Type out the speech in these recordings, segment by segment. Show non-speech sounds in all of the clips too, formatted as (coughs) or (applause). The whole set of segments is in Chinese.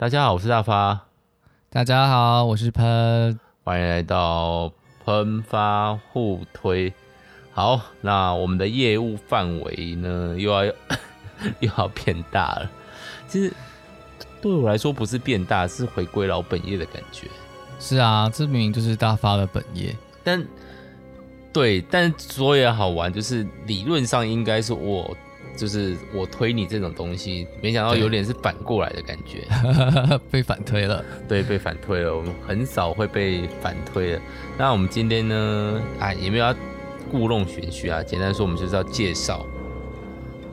大家好，我是大发。大家好，我是喷。欢迎来到喷发互推。好，那我们的业务范围呢，又要 (coughs) 又要变大了。其实对我来说，不是变大，是回归老本业的感觉。是啊，这明明就是大发的本业。但对，但所以好玩，就是理论上应该是我。就是我推你这种东西，没想到有点是反过来的感觉，(laughs) 被反推了。对，被反推了。我们很少会被反推的。那我们今天呢？啊，也没有要故弄玄虚啊。简单说，我们就是要介绍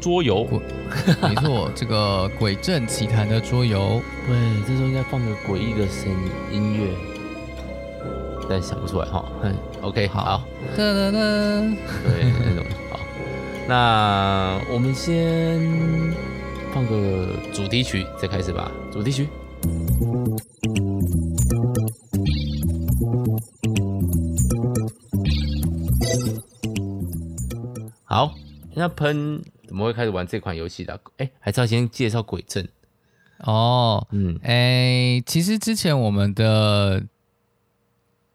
桌游。(laughs) 没错，这个鬼阵奇谭的桌游。对，这时候应该放个诡异的声音乐，但想不出来哈。嗯，OK，好。噔噔噔。对，那种。那我们先放个主题曲再开始吧。主题曲。好，那喷怎么会开始玩这款游戏的？哎，还是要先介绍鬼镇。哦，嗯，哎，其实之前我们的。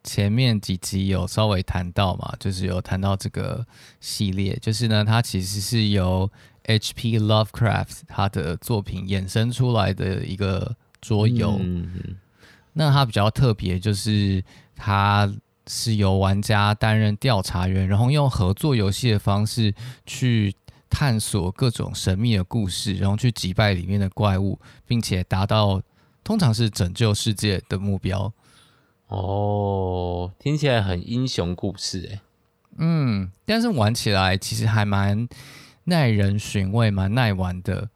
前面几集有稍微谈到嘛，就是有谈到这个系列，就是呢，它其实是由 H.P. Lovecraft 他的作品衍生出来的一个桌游。嗯嗯。那它比较特别，就是它是由玩家担任调查员，然后用合作游戏的方式去探索各种神秘的故事，然后去击败里面的怪物，并且达到通常是拯救世界的目标。哦，听起来很英雄故事哎，嗯，但是玩起来其实还蛮耐人寻味，蛮耐玩的。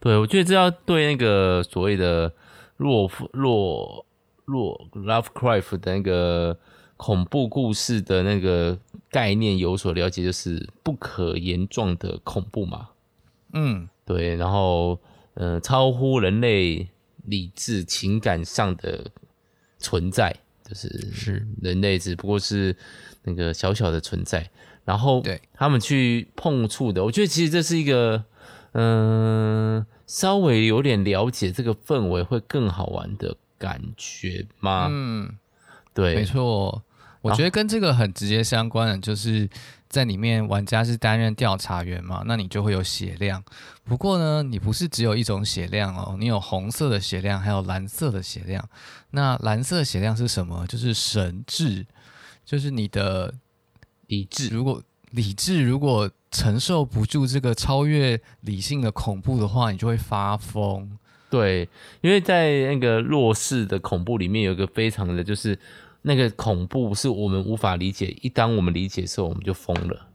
对，我觉得这要对那个所谓的洛洛洛 Lovecraft 的那个恐怖故事的那个概念有所了解，就是不可言状的恐怖嘛。嗯，对，然后呃，超乎人类理智情感上的。存在就是是。人类只不过是那个小小的存在，然后对。他们去碰触的，我觉得其实这是一个嗯、呃，稍微有点了解这个氛围会更好玩的感觉吗？嗯，对，没错，我觉得跟这个很直接相关的就是。在里面，玩家是担任调查员嘛，那你就会有血量。不过呢，你不是只有一种血量哦，你有红色的血量，还有蓝色的血量。那蓝色血量是什么？就是神智，就是你的理智。如果理智如果承受不住这个超越理性的恐怖的话，你就会发疯。对，因为在那个弱势的恐怖里面，有一个非常的就是。那个恐怖是我们无法理解，一当我们理解的时候，我们就疯了。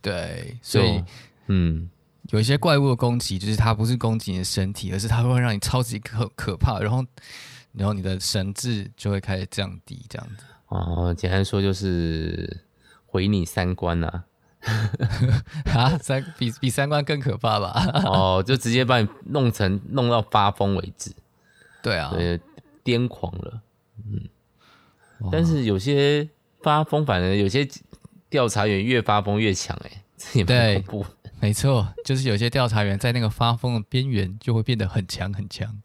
对，所以，嗯，有一些怪物的攻击，就是它不是攻击你的身体，而是它会让你超级可可怕，然后，然后你的神智就会开始降低，这样子。哦，简单说就是毁你三观呐、啊。啊，三比比三观更可怕吧？哦，就直接把你弄成弄到发疯为止。对啊，对，癫狂了。嗯。但是有些发疯，反而有些调查员越发疯越强，哎，这也不恐怖。没错，就是有些调查员在那个发疯的边缘，就会变得很强很强。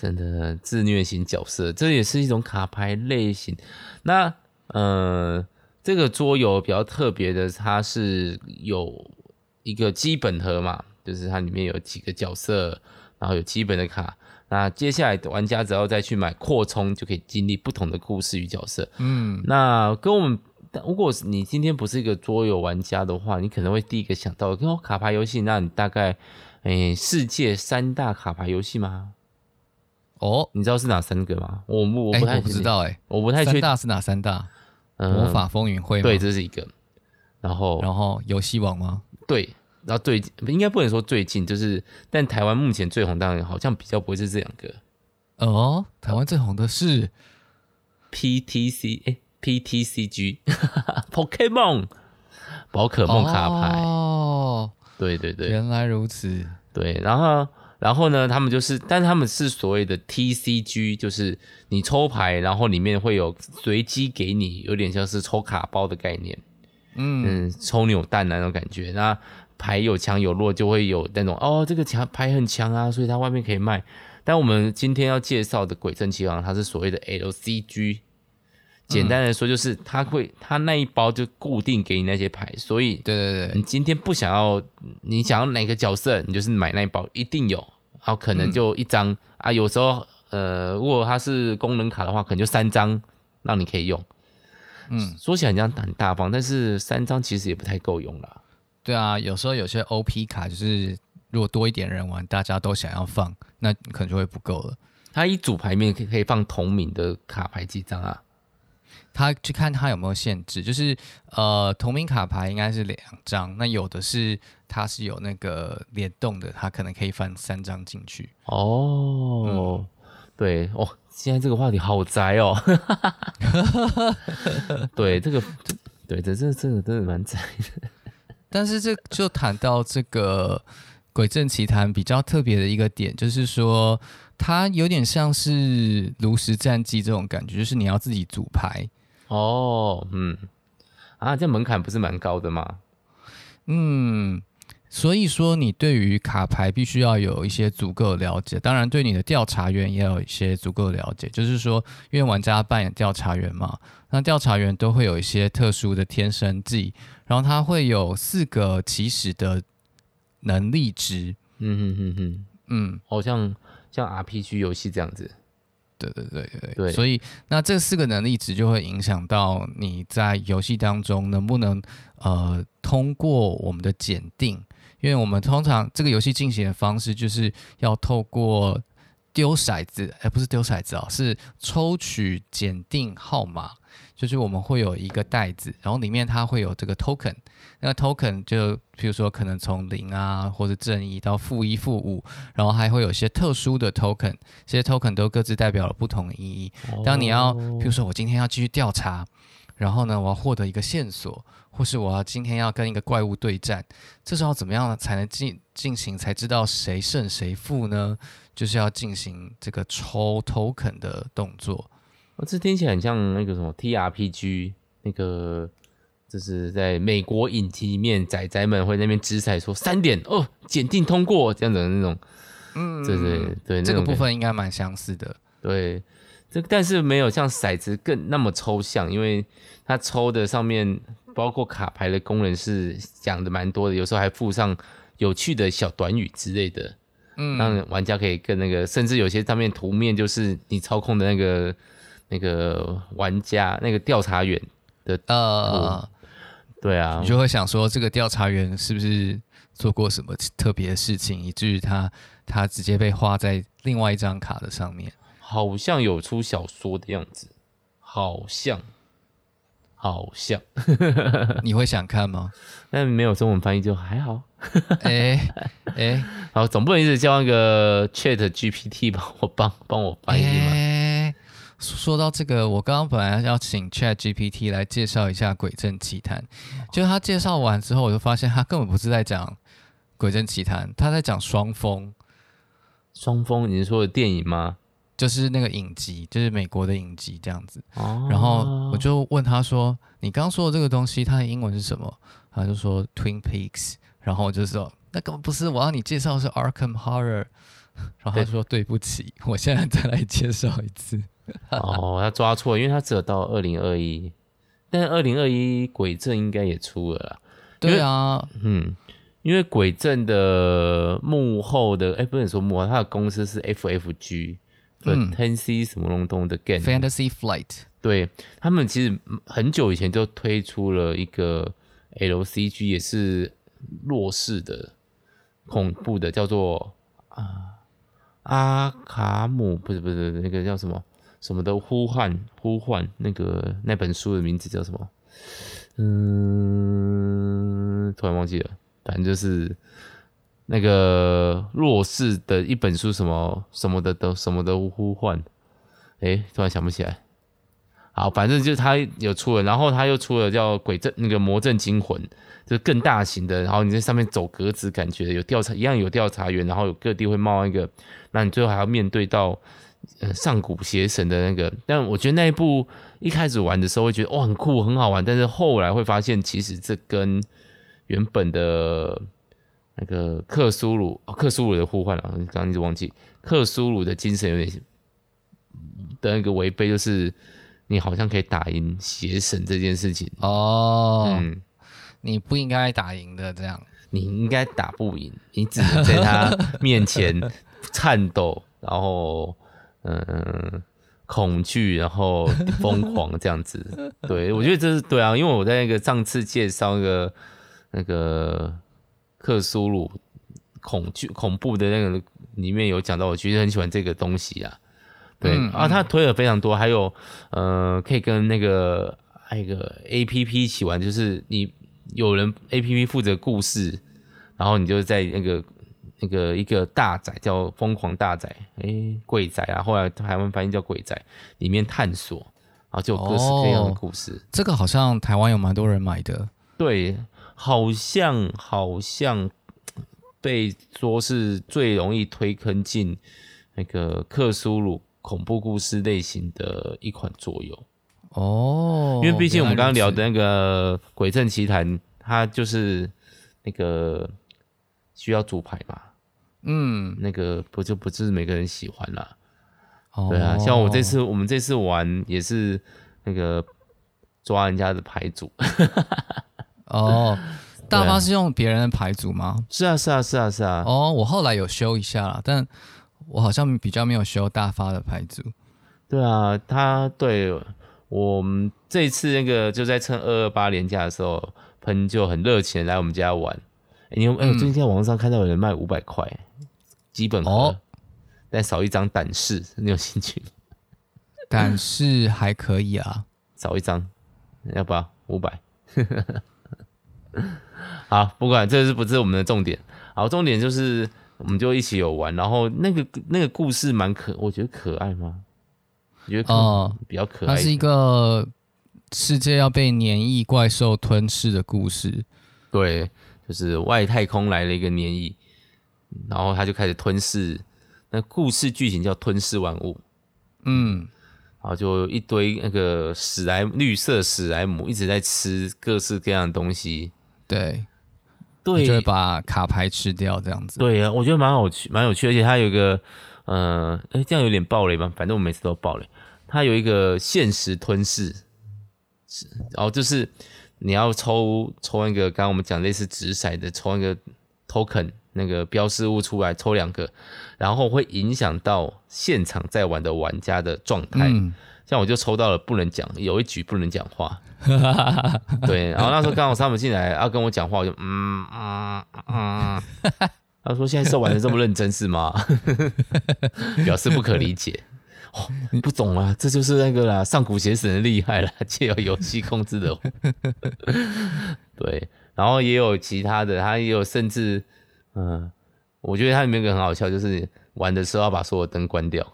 真的自虐型角色，这也是一种卡牌类型。那呃，这个桌游比较特别的，它是有一个基本盒嘛，就是它里面有几个角色，然后有基本的卡。那接下来玩家只要再去买扩充，就可以经历不同的故事与角色。嗯，那跟我们，如果你今天不是一个桌游玩家的话，你可能会第一个想到，跟卡牌游戏，那你大概，诶、欸，世界三大卡牌游戏吗？哦，你知道是哪三个吗？我我不太、欸、我不知道、欸，诶，我不太确定。三大是哪三大？魔法风云会吗？对，这是一个。然后，然后游戏王吗？对。然后最应该不能说最近，就是但台湾目前最红，当然好像比较不会是这两个哦。台湾最红的是 PTC 哎，PTCG，Pokemon (laughs) 宝可梦卡牌哦。对对对，原来如此。对，然后然后呢，他们就是，但他们是所谓的 TCG，就是你抽牌，然后里面会有随机给你，有点像是抽卡包的概念。嗯嗯，抽扭蛋那种感觉。那牌有强有弱，就会有那种哦，这个强牌很强啊，所以它外面可以卖。但我们今天要介绍的鬼阵奇航，它是所谓的 LCG。简单的说，就是它会，它那一包就固定给你那些牌，所以，对对对，你今天不想要，你想要哪个角色，你就是买那一包，一定有，然后可能就一张、嗯、啊，有时候，呃，如果它是功能卡的话，可能就三张让你可以用。嗯，说起来这样很大方，但是三张其实也不太够用啦。对啊，有时候有些 OP 卡就是如果多一点人玩，大家都想要放，那可能就会不够了。它一组牌面可以可以放同名的卡牌几张啊？他去看他有没有限制，就是呃，同名卡牌应该是两张，那有的是它是有那个联动的，它可能可以放三张进去。哦，嗯、对哦，现在这个话题好宅哦。(laughs) 对，这个对，这这这个真的蛮宅的。但是这就谈到这个鬼阵奇谭比较特别的一个点，就是说它有点像是炉石战记这种感觉，就是你要自己组牌。哦，嗯，啊，这门槛不是蛮高的吗？嗯，所以说你对于卡牌必须要有一些足够的了解，当然对你的调查员也有一些足够的了解。就是说，因为玩家扮演调查员嘛，那调查员都会有一些特殊的天生技，然后他会有四个起始的能力值。嗯嗯嗯嗯，嗯，好像像 RPG 游戏这样子。对对对对对，所以那这四个能力值就会影响到你在游戏当中能不能呃通过我们的检定，因为我们通常这个游戏进行的方式就是要透过丢骰子，而不是丢骰子哦，是抽取检定号码，就是我们会有一个袋子，然后里面它会有这个 token。那个 token 就比如说可能从零啊，或者正一到负一、负五，然后还会有一些特殊的 token，这些 token 都各自代表了不同的意义。当你要，比如说我今天要继续调查，然后呢，我要获得一个线索，或是我要今天要跟一个怪物对战，这时候怎么样才能进进行才知道谁胜谁负呢？就是要进行这个抽 token 的动作。哦，这听起来很像那个什么 TRPG 那个。就是在美国影集里面，仔仔们会在那边掷骰说三点哦，检定通过这样子的那种，嗯，对对对，这个部分应该蛮相似的。对，这但是没有像骰子更那么抽象，因为它抽的上面包括卡牌的功能是讲的蛮多的，有时候还附上有趣的小短语之类的，嗯，让玩家可以跟那个，甚至有些上面图面就是你操控的那个那个玩家那个调查员的呃。对啊，你就会想说，这个调查员是不是做过什么特别的事情，以至于他他直接被画在另外一张卡的上面？好像有出小说的样子，好像，好像，(laughs) 你会想看吗？但没有中文翻译就还好。哎哎，(laughs) 好，总不能一直叫那个 Chat GPT 帮我帮帮我翻译嘛。欸说到这个，我刚刚本来要请 Chat GPT 来介绍一下《鬼镇奇谭》，就他介绍完之后，我就发现他根本不是在讲《鬼镇奇谭》，他在讲双峰。双峰，你是说的电影吗？就是那个影集，就是美国的影集这样子。哦。然后我就问他说：“你刚刚说的这个东西，它的英文是什么？”他就说 “Twin Peaks”。然后我就说：“那根本不是，我要你介绍的是 Arkham Horror。”然后他说：“对不起，我现在再来介绍一次。(laughs) ”哦，他抓错了，因为他只有到二零二一，但是二零二一鬼阵应该也出了啦。对啊，嗯，因为鬼阵的幕后的，哎，不能说幕后，他的公司是 FFG，嗯，Fantasy 什么东东的 game，Fantasy Flight，对，他们其实很久以前就推出了一个 LCG，也是弱势的恐怖的，叫做啊阿卡姆，不是不是那个叫什么？什么的呼唤呼唤，那个那本书的名字叫什么？嗯，突然忘记了。反正就是那个弱势的一本书，什么什么的都什么的呼唤。哎，突然想不起来。好，反正就是他有出了，然后他又出了叫《鬼镇》那个《魔镇惊魂》，就是更大型的。然后你在上面走格子，感觉有调查一样，有调查员，然后有各地会冒一个，那你最后还要面对到。上古邪神的那个，但我觉得那一部一开始玩的时候会觉得哇很酷很好玩，但是后来会发现其实这跟原本的那个克苏鲁，哦、克苏鲁的呼唤啊，刚刚一直忘记，克苏鲁的精神有点的那个违背，就是你好像可以打赢邪神这件事情。哦，嗯，你不应该打赢的这样，你应该打不赢，你只能在他 (laughs) 面前颤抖，然后嗯。恐惧，然后疯狂这样子，(laughs) 对，我觉得这是对啊，因为我在那个上次介绍那个那个克苏鲁恐惧恐怖的那个里面有讲到，我其实很喜欢这个东西啊，对啊，他推了非常多，还有呃，可以跟那个还有一个 A P P 一起玩，就是你有人 A P P 负责故事，然后你就在那个。那个一个大宅叫疯狂大宅，诶，鬼宅啊，后来台湾翻译叫鬼宅，里面探索，然后就有各式各样的故事。哦，这个好像台湾有蛮多人买的，对，好像好像被说是最容易推坑进那个克苏鲁恐怖故事类型的一款桌游。哦，因为毕竟我们刚刚聊的那个《鬼阵奇谭》，它就是那个需要组牌嘛。嗯，那个不就不是每个人喜欢啦。哦，对啊，像我这次我们这次玩也是那个抓人家的牌组。哦，(laughs) 大发是用别人的牌组吗？是啊，是啊，是啊，是啊。哦，我后来有修一下啦，但我好像比较没有修大发的牌组。对啊，他对我们这一次那个就在趁二二八连假的时候，喷就很热情来我们家玩。欸、你有哎，我最近在网上看到有人卖五百块。基本哦，但少一张胆识，你有兴趣吗？胆识还可以啊，(laughs) 少一张，要不要五百？(laughs) 好，不管这是不是我们的重点。好，重点就是我们就一起有玩，然后那个那个故事蛮可，我觉得可爱吗？我觉得哦，比较可爱。它是一个世界要被黏液怪兽吞噬的故事，对，就是外太空来了一个黏液。然后它就开始吞噬，那故事剧情叫吞噬万物，嗯，然后就一堆那个史莱绿色史莱姆一直在吃各式各样的东西，对，对，就会把卡牌吃掉这样子。对啊，我觉得蛮有趣，蛮有趣，而且它有一个，呃，哎，这样有点暴雷吧？反正我每次都暴雷。它有一个限时吞噬，是，然后就是你要抽抽一个，刚刚我们讲类似纸骰的，抽一个 token。那个标识物出来抽两个，然后会影响到现场在玩的玩家的状态。嗯、像我就抽到了不能讲，有一局不能讲话。(laughs) 对，然后那时候刚好他们进来要跟我讲话，我就嗯嗯嗯。他说现在是玩的这么认真是吗？(laughs) 表示不可理解。哦，不懂啊，这就是那个啦，上古邪神的厉害啦，借由游戏控制的。(laughs) 对，然后也有其他的，他也有甚至。嗯，我觉得它里面有个很好笑，就是玩的时候要把所有灯关掉，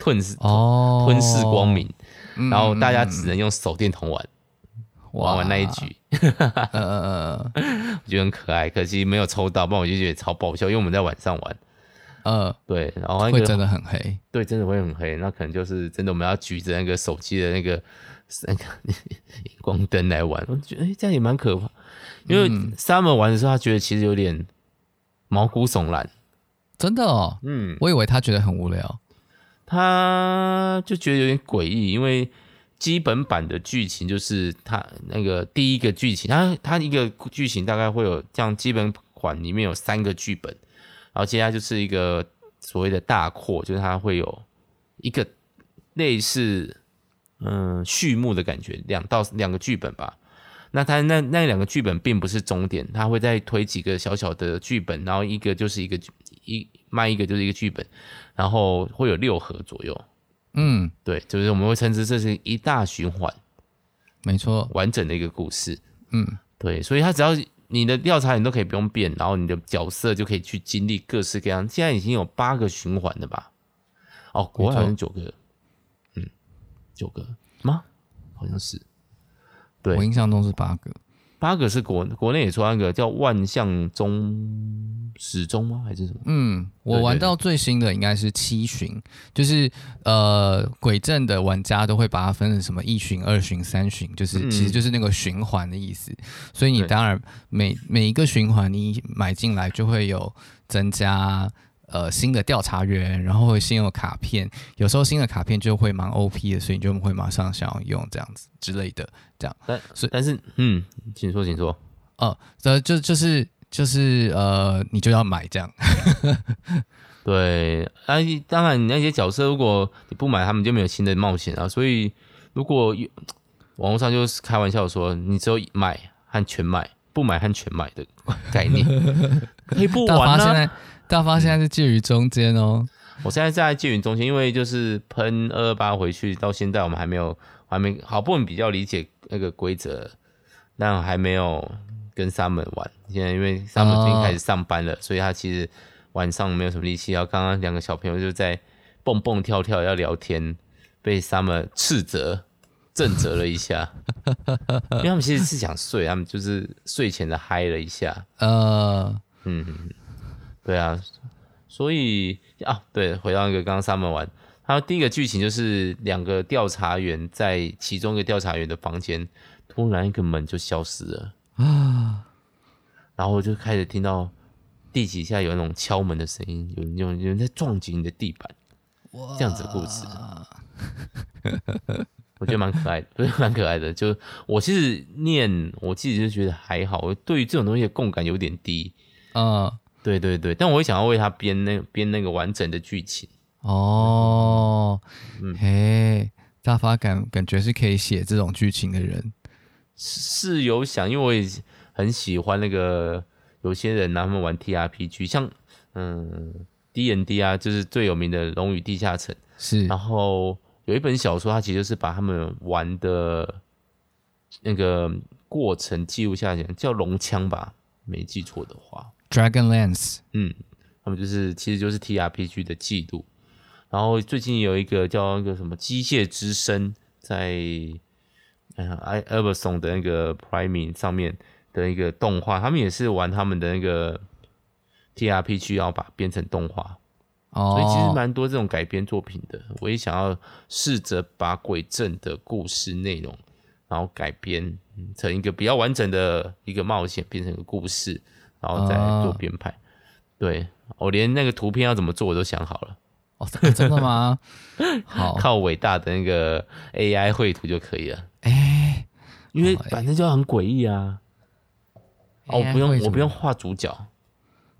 吞噬哦，吞噬光明，嗯、然后大家只能用手电筒玩，玩哇玩那一局，嗯嗯嗯，我觉得很可爱，可惜没有抽到，不然我就觉得超爆笑，因为我们在晚上玩，嗯，对，然后、那真的很黑，对，真的会很黑，那可能就是真的我们要举着那个手机的那个 (laughs) 那个荧光灯来玩，我觉得哎、欸，这样也蛮可怕。因为 Summer 玩的时候，他觉得其实有点毛骨悚然，真的哦。嗯，我以为他觉得很无聊，他就觉得有点诡异。因为基本版的剧情就是他那个第一个剧情，他他一个剧情大概会有这样，基本款里面有三个剧本，然后接下来就是一个所谓的大扩，就是它会有一个类似嗯序幕的感觉，两到两个剧本吧。那他那那两个剧本并不是终点，他会再推几个小小的剧本，然后一个就是一个一卖一个就是一个剧本，然后会有六盒左右。嗯，对，就是我们会称之这是一大循环，没错，完整的一个故事。嗯，对，所以它只要你的调查你都可以不用变，然后你的角色就可以去经历各式各样。现在已经有八个循环了吧？哦，国外好像九个，嗯，九个吗？好像是。对，我印象中是八个，八个是国国内也出那个叫万象钟。始钟吗？还是什么？嗯，我玩到最新的应该是七巡，就是呃，鬼阵的玩家都会把它分成什么一巡、二巡、三巡，就是、嗯、其实就是那个循环的意思。所以你当然每每一个循环你买进来就会有增加呃新的调查员，然后会新有卡片，有时候新的卡片就会蛮 OP 的，所以你就会马上想要用这样子之类的。这样，但是但是嗯，请说，请说。哦，这就就是。就是呃，你就要买这样。(laughs) 对，啊，当然你那些角色，如果你不买，他们就没有新的冒险啊。所以，如果网络上就是开玩笑说，你只有买和全买，不买和全买的概念，(laughs) 可以不玩呢、啊。大发现在，大发现在是介于中间哦。我现在在介于中间，因为就是喷二二八回去到现在，我们还没有，还没好不容易比较理解那个规则，但还没有。跟 Summer 玩，现在因为 Summer 最近开始上班了，oh. 所以他其实晚上没有什么力气。然后刚刚两个小朋友就在蹦蹦跳跳要聊天，被 Summer 斥责、(laughs) 正责了一下，(laughs) 因为他们其实是想睡，他们就是睡前的嗨了一下。呃、uh.，嗯，对啊，所以啊，对，回到那个刚刚 Summer 玩，他第一个剧情就是两个调查员在其中一个调查员的房间，突然一个门就消失了。啊，然后我就开始听到地底下有那种敲门的声音，有有有人在撞击你的地板，这样子的故事，我觉得蛮可爱的，(laughs) 不是蛮可爱的。就我其实念，我自己就觉得还好。我对于这种东西的共感有点低啊，对对对，但我会想要为他编那编那个完整的剧情哦。嗯，嘿，大发感感觉是可以写这种剧情的人。是有想，因为我也很喜欢那个有些人他们玩 TRPG，像嗯 D N D 啊，就是最有名的《龙与地下城》是。然后有一本小说，它其实就是把他们玩的那个过程记录下来，叫《龙枪》吧，没记错的话。Dragonlance，嗯，他们就是其实就是 TRPG 的记录。然后最近有一个叫那个什么《机械之声》在。嗯 i，Everson 的那个 Priming 上面的一个动画，他们也是玩他们的那个 TRPG，然后把编成动画。哦，所以其实蛮多这种改编作品的。我也想要试着把鬼镇的故事内容，然后改编成一个比较完整的一个冒险，变成一个故事，然后再做编排。哦、对，我连那个图片要怎么做我都想好了。哦，真的吗？(laughs) 好，靠伟大的那个 AI 绘图就可以了。哎、欸，因为反正就很诡异啊。哦，我不用，我不用画主角。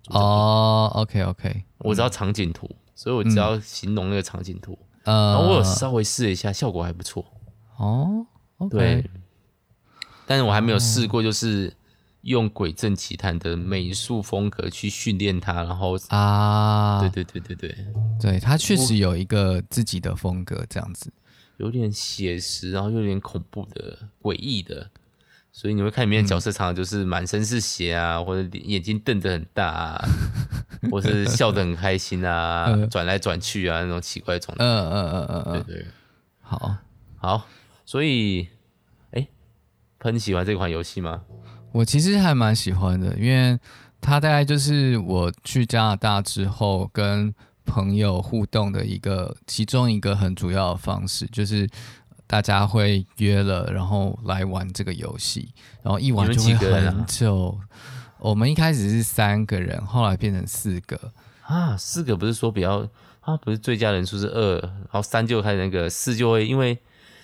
哦，OK OK，我只要场景图，嗯，所以我只要形容那个场景图。嗯，然后我有稍微试了一下，效果还不错。哦，OK，对。但是我还没有试过，就是用《鬼镇奇谭》的美术风格去训练他，然后啊，对对对对对，对，他确实有一个自己的风格，这样子。有点写实，然后又有点恐怖的、诡异的，所以你会看里面的角色常常就是满身是血啊，嗯、或者眼睛瞪得很大啊，或是笑得很开心啊，(laughs) 转来转去啊，那种奇怪的状态。嗯嗯嗯嗯嗯，对对，好好，所以，哎，喷喜欢这款游戏吗？我其实还蛮喜欢的，因为它大概就是我去加拿大之后跟。朋友互动的一个，其中一个很主要的方式就是大家会约了，然后来玩这个游戏，然后一玩就会很久。我们一开始是三个人，后来变成四个啊，四个不是说比较啊，不是最佳人数是二，然后三就开始那个四就会，因为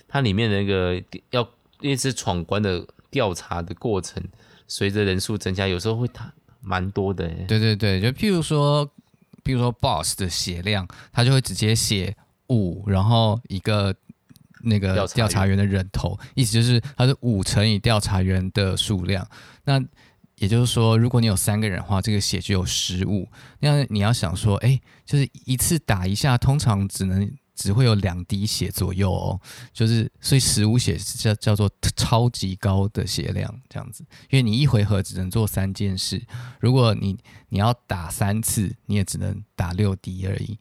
它里面的那个要因为是闯关的调查的过程，随着人数增加，有时候会它蛮多的。对对对，就譬如说。譬如说，boss 的血量，他就会直接写五，然后一个那个调查员的人头，意思就是他是五乘以调查员的数量。那也就是说，如果你有三个人的话，这个血就有十五。那你要想说，哎，就是一次打一下，通常只能。只会有两滴血左右哦，就是所以十五血叫叫做超级高的血量这样子，因为你一回合只能做三件事，如果你你要打三次，你也只能打六滴而已，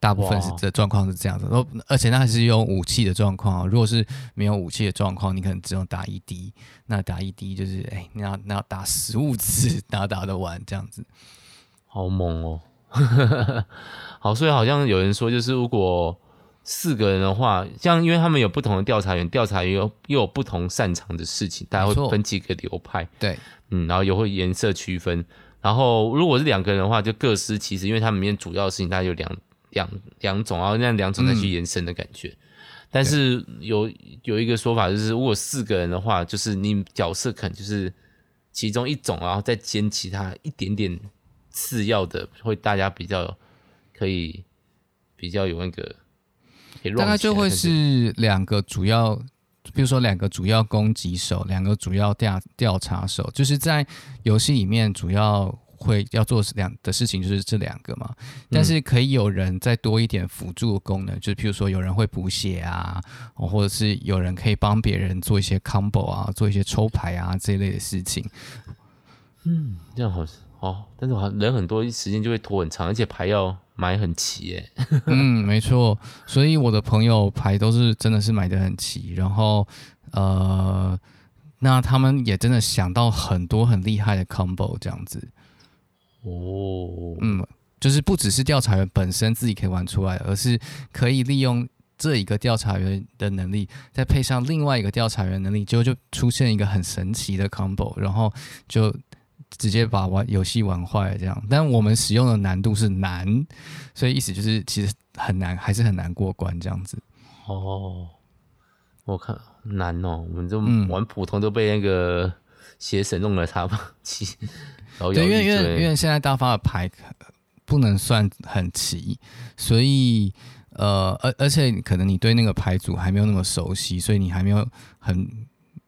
大部分是这状况是这样子，而而且那还是用武器的状况。如果是没有武器的状况，你可能只用打一滴，那打一滴就是哎、欸，你要你要打十五次，打打得完这样子，好猛哦！(laughs) 好，所以好像有人说，就是如果四个人的话，像因为他们有不同的调查员，调查员又又有不同擅长的事情，大家会分几个流派，对，嗯，然后也会颜色区分。然后如果是两个人的话，就各司其职，因为他们里面主要的事情大概有两。两两种，然后那两种再去延伸的感觉。嗯、但是有有一个说法，就是如果四个人的话，就是你角色可能就是其中一种，然后再兼其他一点点次要的，会大家比较可以比较有那个。大概就会是两个主要，比如说两个主要攻击手，两个主要调调查手，就是在游戏里面主要。会要做两的事情就是这两个嘛，但是可以有人再多一点辅助的功能，嗯、就是譬如说有人会补血啊，或者是有人可以帮别人做一些 combo 啊，做一些抽牌啊这一类的事情。嗯，这样好哦，但是好像人很多，时间就会拖很长，而且牌要买很齐耶。(laughs) (laughs) 嗯，没错，所以我的朋友牌都是真的是买的很齐，然后呃，那他们也真的想到很多很厉害的 combo 这样子。哦，嗯，就是不只是调查员本身自己可以玩出来，而是可以利用这一个调查员的能力，再配上另外一个调查员能力，就就出现一个很神奇的 combo，然后就直接把玩游戏玩坏这样。但我们使用的难度是难，所以意思就是其实很难，还是很难过关这样子。哦，我看难哦，我们就玩普通都被那个邪神弄了差不多。对，因为因为因为现在大发的牌不能算很齐，所以呃，而而且可能你对那个牌组还没有那么熟悉，所以你还没有很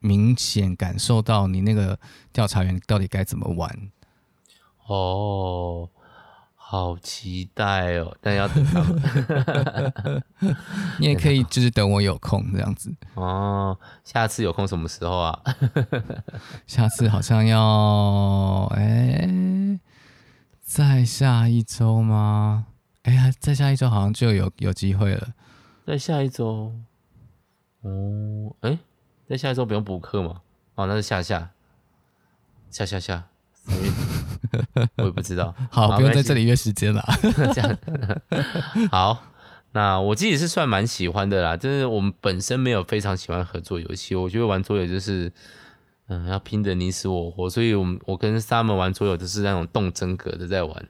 明显感受到你那个调查员到底该怎么玩。哦，好期待哦！但要等他 (laughs) 你也可以就是等我有空这样子。哦，下次有空什么时候啊？(laughs) 下次好像要哎。欸再下一周吗？哎呀，再下一周好像就有有机会了。再下一周，哦，哎，再下一周不用补课吗？哦，那是下下下下下，我也不知道。(laughs) 好，不用在这里约时间了。(laughs) 这样好，那我自己是算蛮喜欢的啦。就是我们本身没有非常喜欢合作游戏，我觉得玩桌游就是。嗯，要拼得你死我活，所以我们我跟 Summer 玩桌游都是那种动真格的在玩，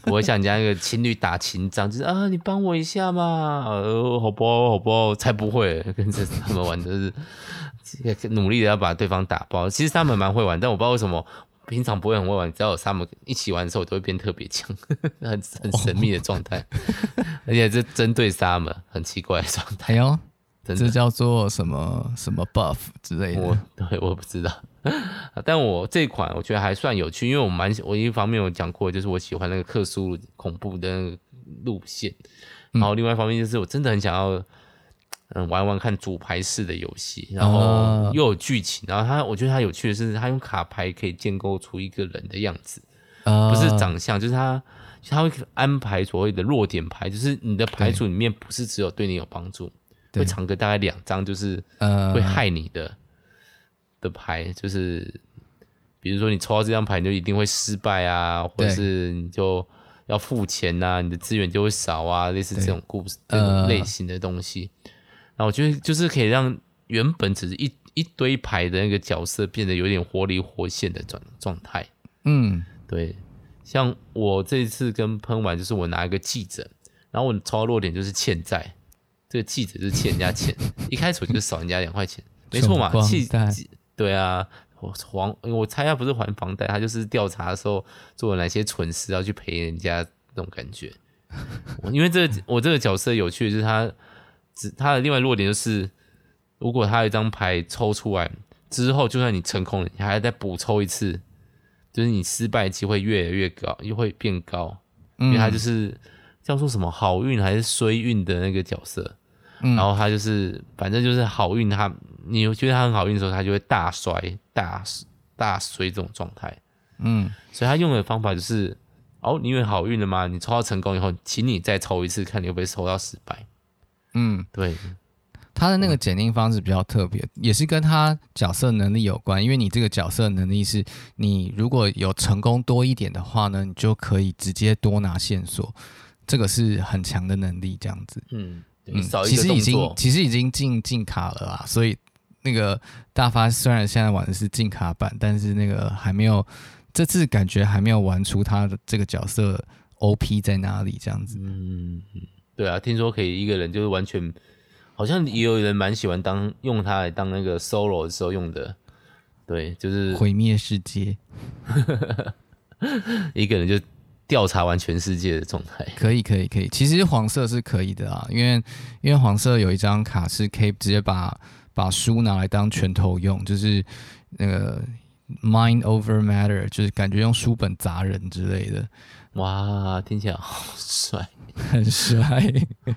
不会像人家那个情侣打情仗，就是啊，你帮我一下嘛，呃，好不好？好不好？才不会跟着他们玩就是努力的要把对方打爆。其实他们蛮会玩，但我不知道为什么平常不会很会玩，只要有 Summer 一起玩的时候，我都会变特别强，(laughs) 很很神秘的状态，而且这针对 Summer 很奇怪的状态哦。这叫做什么什么 buff 之类的？我对，我不知道。(laughs) 但我这款我觉得还算有趣，因为我蛮我一方面我讲过，就是我喜欢那个克苏鲁恐怖的那个路线，然后另外一方面就是我真的很想要嗯玩玩看主牌式的游戏，然后又有剧情，然后他我觉得他有趣的是，他用卡牌可以建构出一个人的样子，不是长相，就是他他会安排所谓的弱点牌，就是你的牌组里面不是只有对你有帮助。会藏个大概两张，就是会害你的、呃、的牌，就是比如说你抽到这张牌，你就一定会失败啊，或者是你就要付钱啊，你的资源就会少啊，类似这种故事、这种类型的东西。那、呃、我觉得就是可以让原本只是一一堆牌的那个角色变得有点活灵活现的状状态。嗯，对。像我这一次跟喷完，就是我拿一个记者，然后我抽到弱点就是欠债。这个记者就是欠人家钱，一开始我就少人家两块钱，没错嘛。记对啊，我还我猜他不是还房贷，他就是调查的时候做了哪些蠢事要去赔人家那种感觉。因为这个我这个角色有趣的就是他，只他的另外弱点就是，如果他有一张牌抽出来之后，就算你成功了，你还要再补抽一次，就是你失败机会越来越高，又会变高，因为他就是。叫做什么好运还是衰运的那个角色，嗯、然后他就是反正就是好运，他你觉得他很好运的时候，他就会大衰大大衰这种状态，嗯，所以他用的方法就是哦，你以为好运了吗？你抽到成功以后，请你再抽一次，看你会不会抽到失败。嗯，对。他的那个检定方式比较特别，也是跟他角色能力有关。因为你这个角色能力是，你如果有成功多一点的话呢，你就可以直接多拿线索，这个是很强的能力，这样子。嗯嗯，其实已经其实已经进进卡了啦，所以那个大发虽然现在玩的是进卡版，但是那个还没有这次感觉还没有玩出他的这个角色 OP 在哪里这样子。嗯嗯，对啊，听说可以一个人就是完全。好像也有人蛮喜欢当用它来当那个 solo 的时候用的，对，就是毁灭世界，(laughs) 一个人就调查完全世界的状态。可以，可以，可以。其实黄色是可以的啊，因为因为黄色有一张卡是可以直接把把书拿来当拳头用，就是那个 mind over matter，就是感觉用书本砸人之类的。哇，听起来好帅。很帅，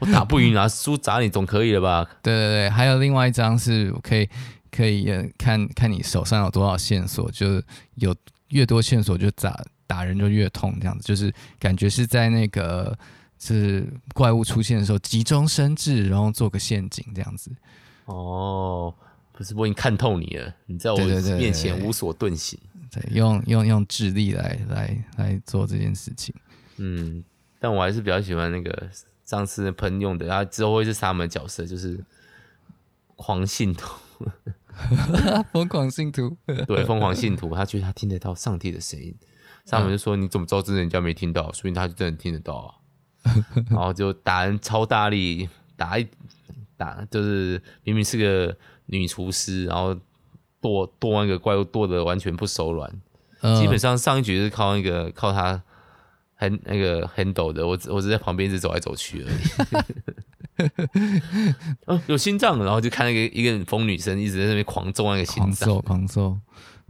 我打不赢拿书砸你总可以了吧？对对对，还有另外一张是可以可以看看你手上有多少线索，就是有越多线索就砸打人就越痛，这样子就是感觉是在那个是怪物出现的时候急中生智，然后做个陷阱这样子。哦，不是我已经看透你了，你在我面前无所遁形，对，用用用智力来来来做这件事情，嗯。但我还是比较喜欢那个上次喷用的，然后之后会是沙门角色，就是狂信徒 (laughs) (laughs) 疯狂信徒，对，疯狂信徒，他觉得他听得到上帝的声音，沙门就说：“你怎么知道真人家没听到？所以他就真的听得到啊。”然后就打人超大力，打一打就是明明是个女厨师，然后剁剁那个怪物剁的完全不手软，基本上上一局是靠那个靠他。很那个很陡的，我只我只在旁边一直走来走去而已。(laughs) 哦，有心脏，然后就看那个一个疯女生一直在那边狂揍那个心脏，狂揍狂揍，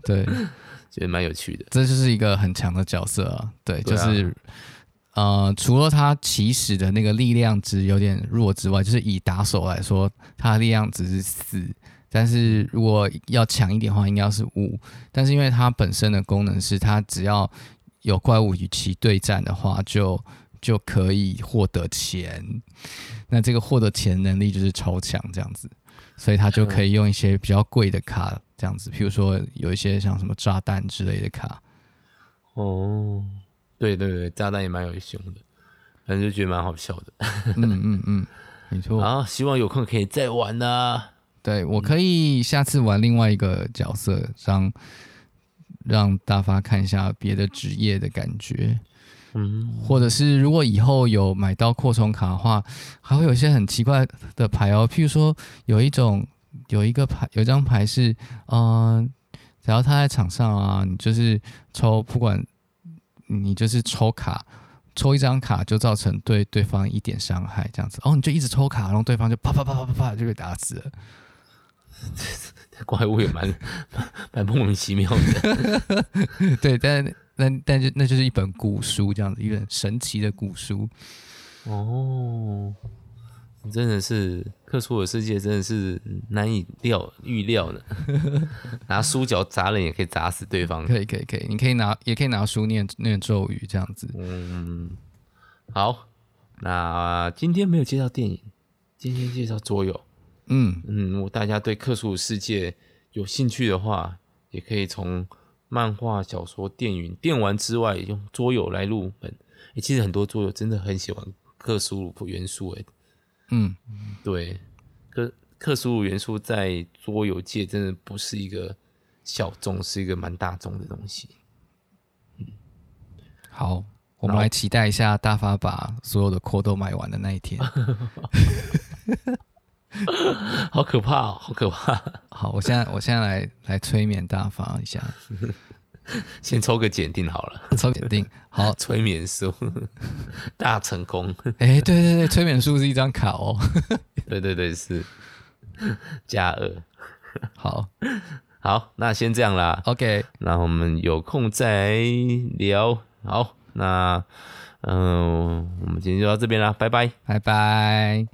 对，(laughs) 觉得蛮有趣的。这就是一个很强的角色啊，对，就是呃，除了他起始的那个力量值有点弱之外，就是以打手来说，他的力量值是四，但是如果要强一点的话，应该是五。但是因为它本身的功能是，它只要有怪物与其对战的话，就就可以获得钱。那这个获得钱能力就是超强这样子，所以他就可以用一些比较贵的卡这样子，譬如说有一些像什么炸弹之类的卡。哦，对对对，炸弹也蛮有用的，反正就觉得蛮好笑的。嗯嗯嗯，没错。啊，希望有空可以再玩呐、啊。对，我可以下次玩另外一个角色，让。让大发看一下别的职业的感觉，嗯，或者是如果以后有买到扩充卡的话，还会有一些很奇怪的牌哦。譬如说，有一种有一个牌，有一张牌是，嗯、呃，只要他在场上啊，你就是抽，不管你就是抽卡，抽一张卡就造成对对方一点伤害，这样子哦，你就一直抽卡，然后对方就啪啪啪啪啪啪就被打死了。(laughs) 怪物也蛮 (laughs) 蛮莫名其妙的，(laughs) 对，但但但就那就是一本古书，这样子一本神奇的古书。哦，真的是克苏鲁的世界，真的是难以料预料的。拿书脚砸人也可以砸死对方，可以可以可以，你可以拿也可以拿书念念咒语这样子。嗯，好，那今天没有介绍电影，今天介绍桌游。嗯嗯，如果大家对克苏鲁世界有兴趣的话，也可以从漫画、小说、电影、电玩之外，用桌游来入门。欸，其实很多桌游真的很喜欢克苏鲁元素，诶，嗯，对，克克苏鲁元素在桌游界真的不是一个小众，是一个蛮大众的东西。嗯，好，我们来期待一下大发把所有的货都买完的那一天。(laughs) (laughs) 好可怕哦！好可怕。好，我现在我现在来来催眠大发一下，(laughs) 先抽个检定好了。抽检定，好，(laughs) 催眠术大成功。哎、欸，对对对，催眠术是一张卡哦。对对对，是加二。好，好，那先这样啦。OK，那我们有空再聊。好，那嗯、呃，我们今天就到这边啦，拜拜，拜拜。